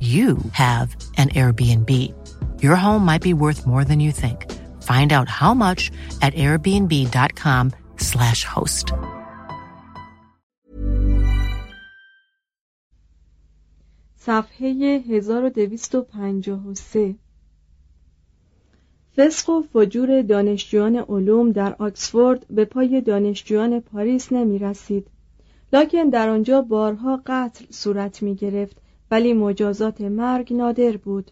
you have an Airbnb. Your home might be worth more than you think. Find out how much at airbnb.com/slash host. صفحه 1253 فسق و فجور دانشجویان علوم در آکسفورد به پای دانشجویان پاریس نمی رسید. لکن در آنجا بارها قتل صورت می گرفت ولی مجازات مرگ نادر بود.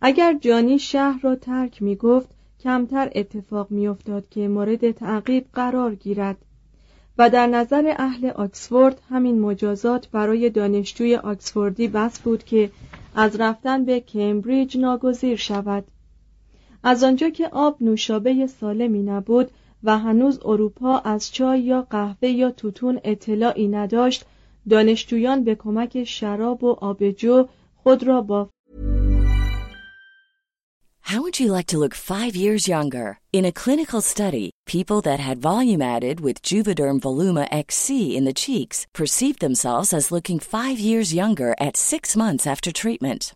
اگر جانی شهر را ترک می گفت کمتر اتفاق می افتاد که مورد تعقیب قرار گیرد. و در نظر اهل آکسفورد همین مجازات برای دانشجوی آکسفوردی بس بود که از رفتن به کمبریج ناگزیر شود. از آنجا که آب نوشابه سالمی نبود و هنوز اروپا از چای یا قهوه یا توتون اطلاعی نداشت دانشجویان به کمک شراب و آبجو خود را با How would you like to look five years younger? In a clinical study, people that had volume added with Juvederm Voluma XC in the cheeks perceived themselves as looking five years younger at six months after treatment.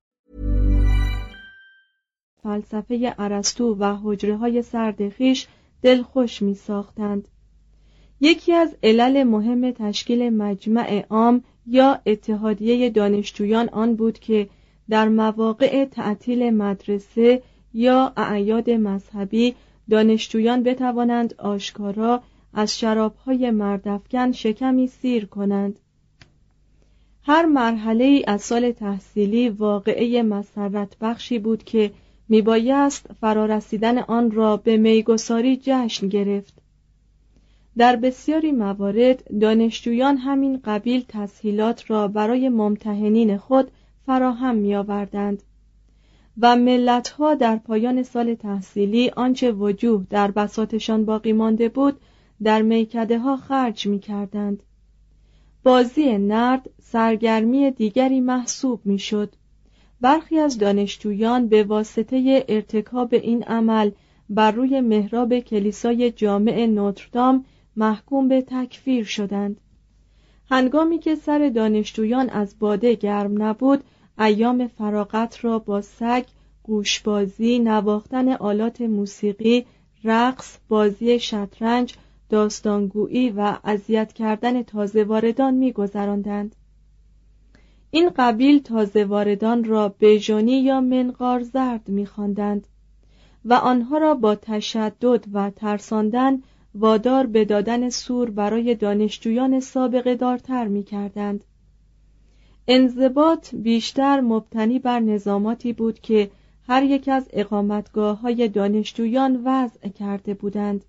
فلسفه ارسطو و حجره های سردخیش دلخوش می ساختند. یکی از علل مهم تشکیل مجمع عام یا اتحادیه دانشجویان آن بود که در مواقع تعطیل مدرسه یا اعیاد مذهبی دانشجویان بتوانند آشکارا از شرابهای مردفکن شکمی سیر کنند هر مرحله ای از سال تحصیلی واقعه مسرت بخشی بود که میبایست فرارسیدن آن را به میگساری جشن گرفت در بسیاری موارد دانشجویان همین قبیل تسهیلات را برای ممتحنین خود فراهم می آوردند و ملتها در پایان سال تحصیلی آنچه وجوه در بساتشان باقی مانده بود در میکده ها خرج می کردند. بازی نرد سرگرمی دیگری محسوب می شد. برخی از دانشجویان به واسطه ارتکاب این عمل بر روی محراب کلیسای جامع نوتردام محکوم به تکفیر شدند. هنگامی که سر دانشجویان از باده گرم نبود ایام فراغت را با سگ گوشبازی نواختن آلات موسیقی رقص بازی شطرنج داستانگویی و اذیت کردن تازه واردان میگذراندند. این قبیل تازه واردان را بژونی یا منقار زرد میخواندند و آنها را با تشدد و ترساندن وادار به دادن سور برای دانشجویان سابقه دارتر می کردند. انضباط بیشتر مبتنی بر نظاماتی بود که هر یک از اقامتگاه های دانشجویان وضع کرده بودند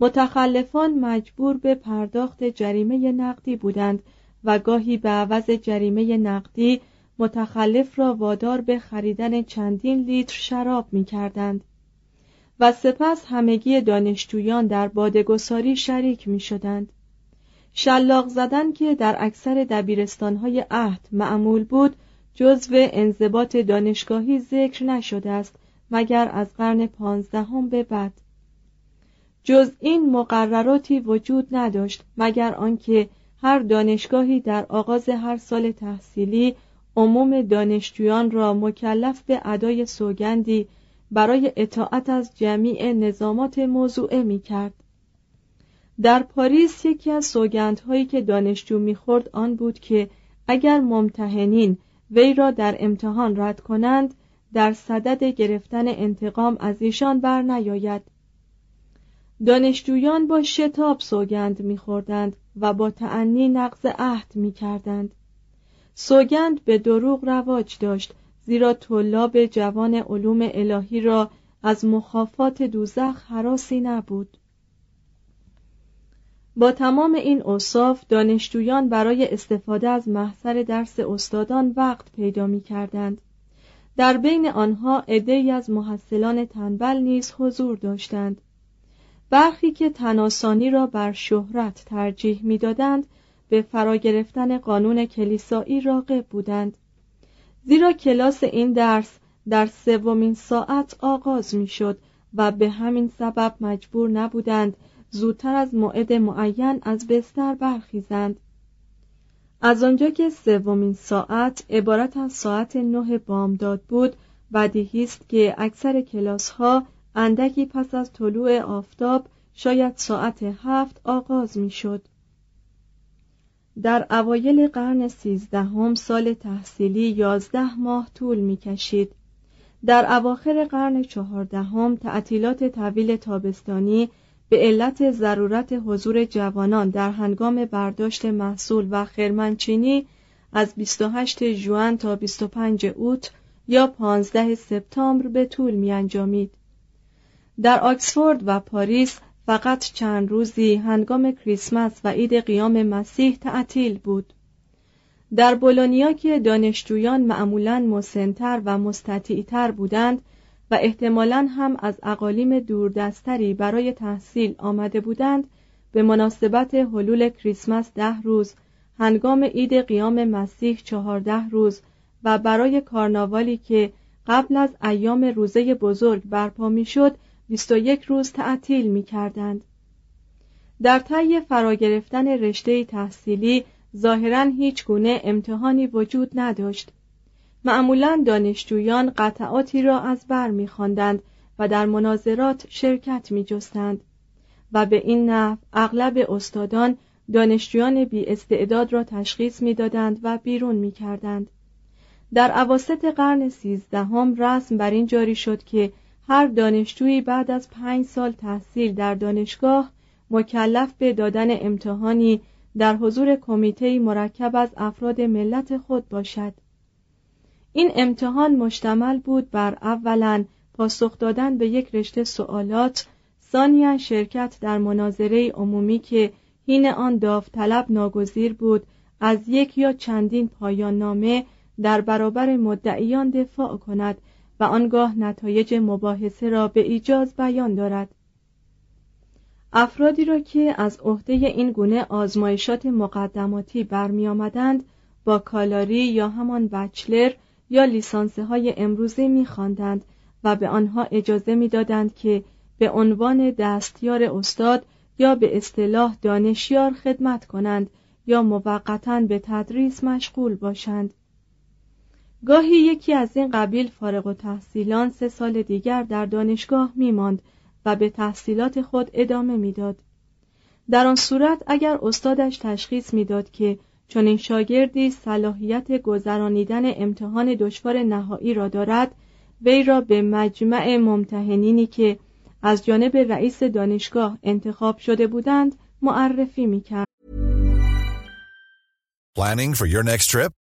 متخلفان مجبور به پرداخت جریمه نقدی بودند و گاهی به عوض جریمه نقدی متخلف را وادار به خریدن چندین لیتر شراب می کردند و سپس همگی دانشجویان در بادگساری شریک می شدند. شلاق زدن که در اکثر دبیرستانهای عهد معمول بود جزو انضباط دانشگاهی ذکر نشده است مگر از قرن پانزدهم به بعد جز این مقرراتی وجود نداشت مگر آنکه هر دانشگاهی در آغاز هر سال تحصیلی عموم دانشجویان را مکلف به ادای سوگندی برای اطاعت از جمیع نظامات موضوعه می کرد. در پاریس یکی از سوگندهایی که دانشجو می‌خورد آن بود که اگر ممتحنین وی را در امتحان رد کنند در صدد گرفتن انتقام از ایشان بر نیاید دانشجویان با شتاب سوگند میخوردند و با تعنی نقض عهد می‌کردند. سوگند به دروغ رواج داشت زیرا طلاب جوان علوم الهی را از مخافات دوزخ حراسی نبود. با تمام این اوصاف دانشجویان برای استفاده از محضر درس استادان وقت پیدا می کردند. در بین آنها عدهای از محصلان تنبل نیز حضور داشتند. برخی که تناسانی را بر شهرت ترجیح می‌دادند به فرا گرفتن قانون کلیسایی راقب بودند. زیرا کلاس این درس در سومین ساعت آغاز می‌شد و به همین سبب مجبور نبودند زودتر از موعد معین از بستر برخیزند. از آنجا که سومین ساعت عبارت از ساعت نه بامداد بود بدیهی است که اکثر کلاس ها اندکی پس از طلوع آفتاب شاید ساعت هفت آغاز می شد. در اوایل قرن سیزدهم سال تحصیلی یازده ماه طول می کشید. در اواخر قرن چهاردهم تعطیلات طویل تابستانی به علت ضرورت حضور جوانان در هنگام برداشت محصول و خرمنچینی از 28 ژوئن تا 25 اوت یا 15 سپتامبر به طول می انجامید. در آکسفورد و پاریس فقط چند روزی هنگام کریسمس و عید قیام مسیح تعطیل بود. در بولونیا که دانشجویان معمولا مسنتر و مستطیعتر بودند و احتمالا هم از اقالیم دوردستری برای تحصیل آمده بودند به مناسبت حلول کریسمس ده روز هنگام عید قیام مسیح چهارده روز و برای کارناوالی که قبل از ایام روزه بزرگ برپا می‌شد 21 روز تعطیل می کردند. در طی فرا گرفتن رشته تحصیلی ظاهرا هیچ گونه امتحانی وجود نداشت معمولا دانشجویان قطعاتی را از بر میخواندند و در مناظرات شرکت میجستند و به این نحو اغلب استادان دانشجویان بی استعداد را تشخیص می‌دادند و بیرون می‌کردند در عواسط قرن سیزدهم رسم بر این جاری شد که هر دانشجویی بعد از پنج سال تحصیل در دانشگاه مکلف به دادن امتحانی در حضور کمیته مرکب از افراد ملت خود باشد. این امتحان مشتمل بود بر اولا پاسخ دادن به یک رشته سوالات ثانیا شرکت در مناظره عمومی که هین آن داوطلب ناگزیر بود از یک یا چندین پایان نامه در برابر مدعیان دفاع کند آنگاه نتایج مباحثه را به ایجاز بیان دارد. افرادی را که از عهده این گونه آزمایشات مقدماتی برمی با کالاری یا همان بچلر یا لیسانسه های امروزی میخواندند و به آنها اجازه می‌دادند که به عنوان دستیار استاد یا به اصطلاح دانشیار خدمت کنند یا موقتا به تدریس مشغول باشند. گاهی یکی از این قبیل فارغ و تحصیلان سه سال دیگر در دانشگاه میماند و به تحصیلات خود ادامه می‌داد. در آن صورت اگر استادش تشخیص می‌داد که چون این شاگردی صلاحیت گذرانیدن امتحان دشوار نهایی را دارد وی را به مجمع ممتحنینی که از جانب رئیس دانشگاه انتخاب شده بودند معرفی می‌کرد.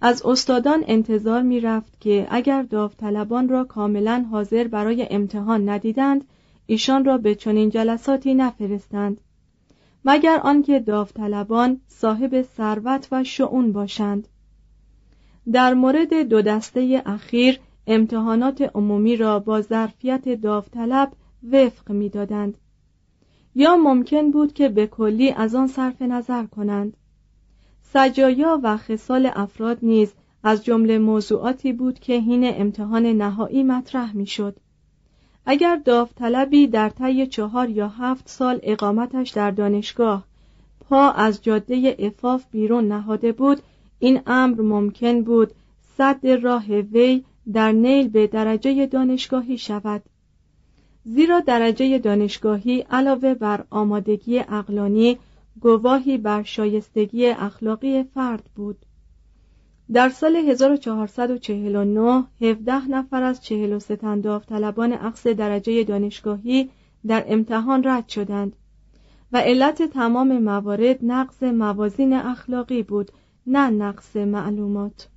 از استادان انتظار می رفت که اگر داوطلبان را کاملا حاضر برای امتحان ندیدند ایشان را به چنین جلساتی نفرستند. مگر آنکه داوطلبان صاحب ثروت و شعون باشند. در مورد دو دسته اخیر امتحانات عمومی را با ظرفیت داوطلب وفق می‌دادند. یا ممکن بود که به کلی از آن صرف نظر کنند. سجایا و خصال افراد نیز از جمله موضوعاتی بود که حین امتحان نهایی مطرح می‌شد. اگر داوطلبی در طی چهار یا هفت سال اقامتش در دانشگاه پا از جاده افاف بیرون نهاده بود این امر ممکن بود صد راه وی در نیل به درجه دانشگاهی شود زیرا درجه دانشگاهی علاوه بر آمادگی اقلانی گواهی بر شایستگی اخلاقی فرد بود. در سال 1449 17 نفر از 43 تن داوطلبان اقص درجه دانشگاهی در امتحان رد شدند و علت تمام موارد نقص موازین اخلاقی بود نه نقص معلومات.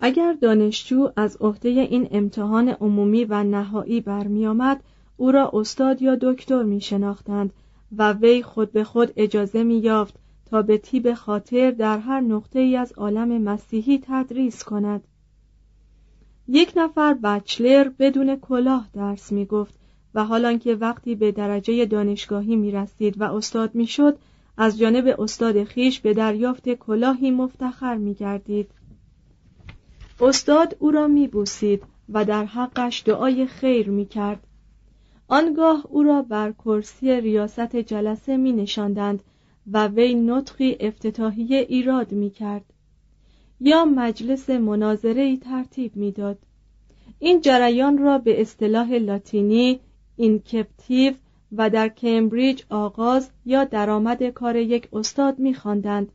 اگر دانشجو از عهده این امتحان عمومی و نهایی برمیآمد او را استاد یا دکتر می شناختند و وی خود به خود اجازه می یافت تا به تیب خاطر در هر نقطه ای از عالم مسیحی تدریس کند یک نفر بچلر بدون کلاه درس می گفت و حالان که وقتی به درجه دانشگاهی می رسید و استاد می شد از جانب استاد خیش به دریافت کلاهی مفتخر می گردید. استاد او را می بوسید و در حقش دعای خیر می کرد. آنگاه او را بر کرسی ریاست جلسه می نشاندند و وی نطقی افتتاحیه ایراد می کرد. یا مجلس مناظره ای ترتیب می‌داد. این جریان را به اصطلاح لاتینی اینکپتیو و در کمبریج آغاز یا درآمد کار یک استاد می‌خواندند.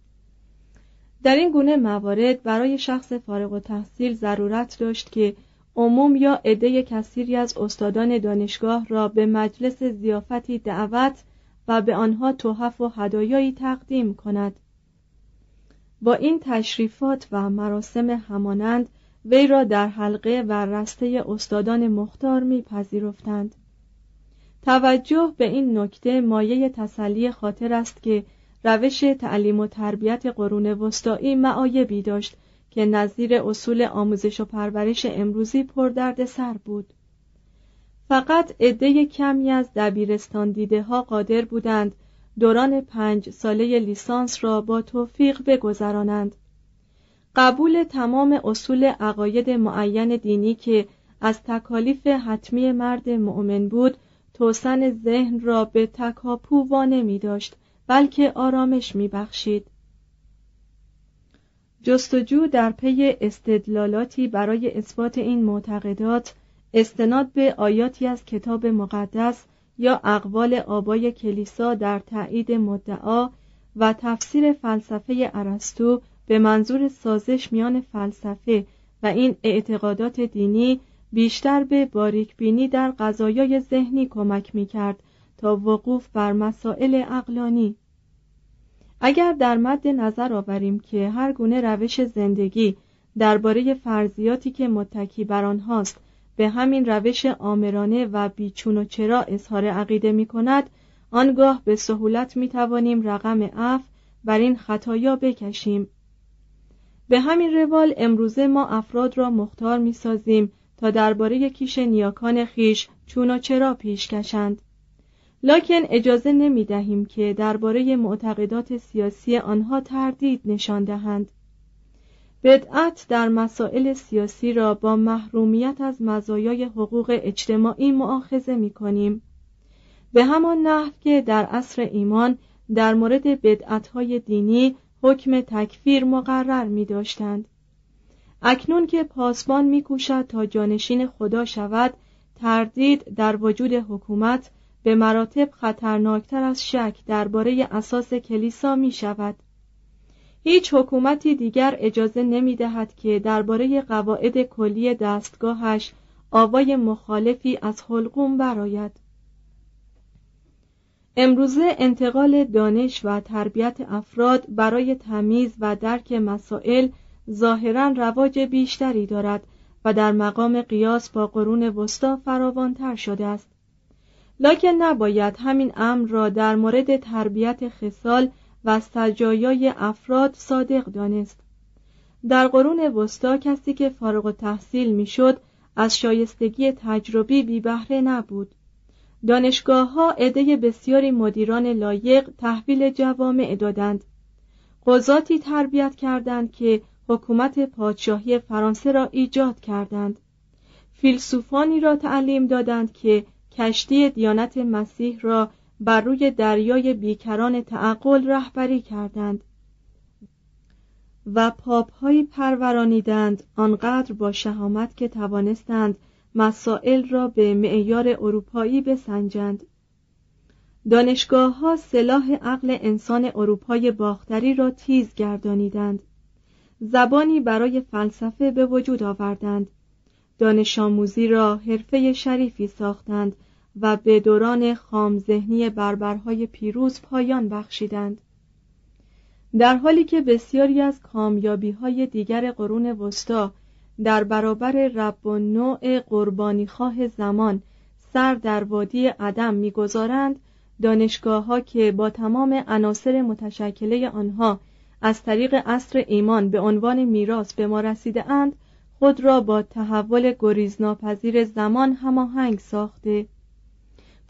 در این گونه موارد برای شخص فارغ و تحصیل ضرورت داشت که عموم یا عده کثیری از استادان دانشگاه را به مجلس زیافتی دعوت و به آنها تحف و هدایایی تقدیم کند. با این تشریفات و مراسم همانند وی را در حلقه و رسته استادان مختار میپذیرفتند. توجه به این نکته مایه تسلی خاطر است که روش تعلیم و تربیت قرون وسطایی معایبی داشت که نظیر اصول آموزش و پرورش امروزی پر سر بود فقط عده کمی از دبیرستان دیده ها قادر بودند دوران پنج ساله لیسانس را با توفیق بگذرانند قبول تمام اصول عقاید معین دینی که از تکالیف حتمی مرد مؤمن بود توسن ذهن را به تکاپو وانه می داشت بلکه آرامش می بخشید. جستجو در پی استدلالاتی برای اثبات این معتقدات استناد به آیاتی از کتاب مقدس یا اقوال آبای کلیسا در تایید مدعا و تفسیر فلسفه ارسطو به منظور سازش میان فلسفه و این اعتقادات دینی بیشتر به باریک بینی در قضایای ذهنی کمک می کرد تا وقوف بر مسائل اقلانی اگر در مد نظر آوریم که هر گونه روش زندگی درباره فرضیاتی که متکی بر آنهاست به همین روش آمرانه و بیچون و چرا اظهار عقیده می کند آنگاه به سهولت می توانیم رقم اف بر این خطایا بکشیم. به همین روال امروزه ما افراد را مختار می سازیم تا درباره کیش نیاکان خیش چون و چرا پیش کشند. لکن اجازه نمی دهیم که درباره معتقدات سیاسی آنها تردید نشان دهند بدعت در مسائل سیاسی را با محرومیت از مزایای حقوق اجتماعی معاخذه می کنیم به همان نحو که در عصر ایمان در مورد بدعتهای دینی حکم تکفیر مقرر می داشتند. اکنون که پاسبان می کوشد تا جانشین خدا شود تردید در وجود حکومت به مراتب خطرناکتر از شک درباره اساس کلیسا می شود. هیچ حکومتی دیگر اجازه نمی دهد که درباره قواعد کلی دستگاهش آوای مخالفی از حلقوم براید امروزه انتقال دانش و تربیت افراد برای تمیز و درک مسائل ظاهرا رواج بیشتری دارد و در مقام قیاس با قرون وسطا فراوانتر شده است. لکن نباید همین امر را در مورد تربیت خصال و سجایای افراد صادق دانست. در قرون وسطا کسی که فارغ تحصیل می‌شد از شایستگی تجربی بی بهره نبود. دانشگاه ها عده بسیاری مدیران لایق تحویل جوامع دادند. قضاتی تربیت کردند که حکومت پادشاهی فرانسه را ایجاد کردند. فیلسوفانی را تعلیم دادند که کشتی دیانت مسیح را بر روی دریای بیکران تعقل رهبری کردند و پاپهایی پرورانیدند آنقدر با شهامت که توانستند مسائل را به معیار اروپایی بسنجند. دانشگاه ها سلاح عقل انسان اروپای باختری را تیز گردانیدند. زبانی برای فلسفه به وجود آوردند. دانش آموزی را حرفه شریفی ساختند و به دوران خام ذهنی بربرهای پیروز پایان بخشیدند. در حالی که بسیاری از کامیابی های دیگر قرون وسطا در برابر رب و نوع قربانی خواه زمان سر در وادی عدم می‌گذارند دانشگاه ها که با تمام عناصر متشکله آنها از طریق عصر ایمان به عنوان میراث به ما رسیده اند خود را با تحول گریزناپذیر زمان هماهنگ ساخته.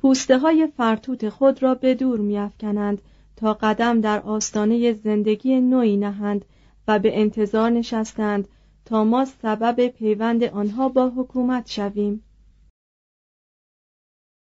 پوسته های فرتوت خود را به دور میافکنند تا قدم در آستانه زندگی نوعی نهند و به انتظار نشستند تا ما سبب پیوند آنها با حکومت شویم.